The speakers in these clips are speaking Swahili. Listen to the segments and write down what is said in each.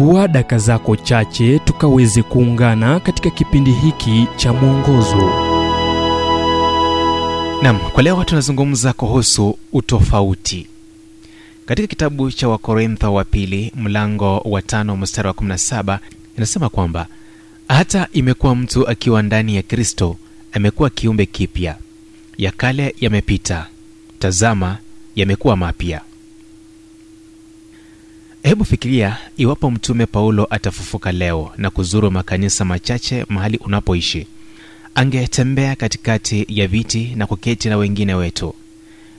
chukua daka zako chache tukaweze kuungana katika kipindi hiki cha mwongozo. Nam kwa leo tunazungumza kuhusu utofauti. Katika kitabu cha wakorintho wa pili mlango wa tano mstari wa 17 inasema kwamba hata imekuwa mtu akiwa ndani ya kristo amekuwa kiumbe kipya. Ya kale yamepita. Tazama yamekuwa mapya hebu fikiria iwapo mtume paulo atafufuka leo na kuzuru makanisa machache mahali unapoishi angetembea katikati ya viti na kuketi na wengine wetu.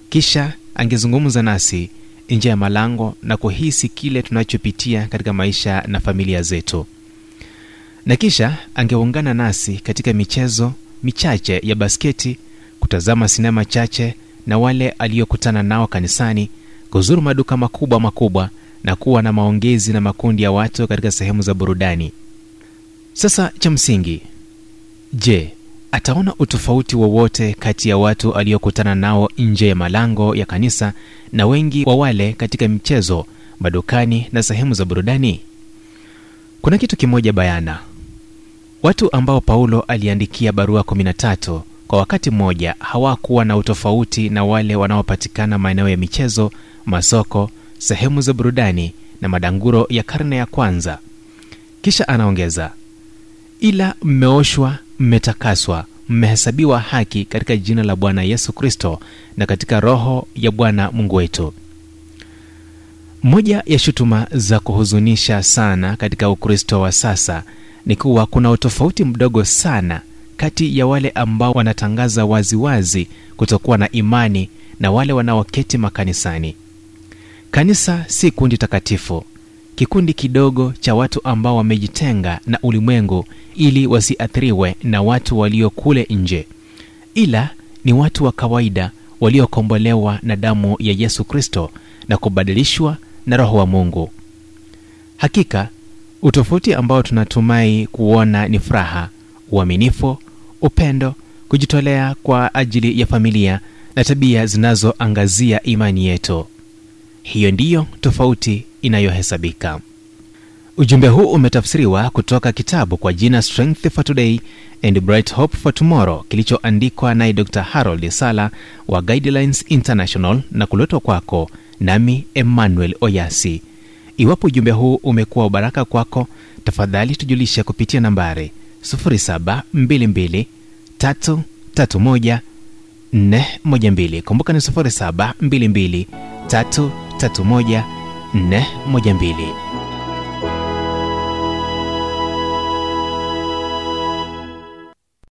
Kisha angezungumza nasi nje ya malango na kuhisi kile tunachopitia katika maisha na familia zetu. Na kisha angeungana nasi katika michezo michache ya basketi kutazama sinema chache na wale aliyokutana nao kanisani kuzuru maduka makubwa makubwa na kuwa na maongezi na makundi ya watu katika sehemu za burudani. Sasa cha msingi je ataona utofauti wowote kati ya watu aliokutana nao nje ya malango ya kanisa na wengi wa wale katika michezo madukani na sehemu za burudani? Kuna kitu kimoja bayana. Watu ambao paulo aliandikia barua 13 kwa wakati mmoja hawakuwa na utofauti na wale wanaopatikana maeneo ya michezo masoko sehemu za burudani na madanguro ya karne ya kwanza. Kisha anaongeza ila mmeoshwa mmetakaswa mmehesabiwa haki katika jina la bwana yesu kristo na katika roho ya bwana mungu wetu. Moja ya shutuma za kuhuzunisha sana katika ukristo wa sasa ni kuwa kuna utofauti mdogo sana kati ya wale ambao wanatangaza waziwazi wazi kutokuwa na imani na wale wanaoketi makanisani kanisa si kundi takatifu kikundi kidogo cha watu ambao wamejitenga na ulimwengu ili wasiathiriwe na watu walio kule nje. Ila ni watu wa kawaida waliokombolewa na damu ya yesu kristo na kubadilishwa na roho wa mungu. Hakika utofauti ambao tunatumai kuona ni furaha uaminifu upendo kujitolea kwa ajili ya familia na tabia zinazoangazia imani yetu hiyo ndiyo tofauti inayohesabika. Ujumbe huu umetafsiriwa kutoka kitabu kwa jina strength for today and bright hope for tomorrow kilichoandikwa naye dr harold sala wa guidelines international na kuletwa kwako nami emmanuel oyasi. Iwapo ujumbe huu umekuwa ubaraka kwako tafadhali tujulishe kupitia nambari 722 331 412 kumbuka ni 722 331 412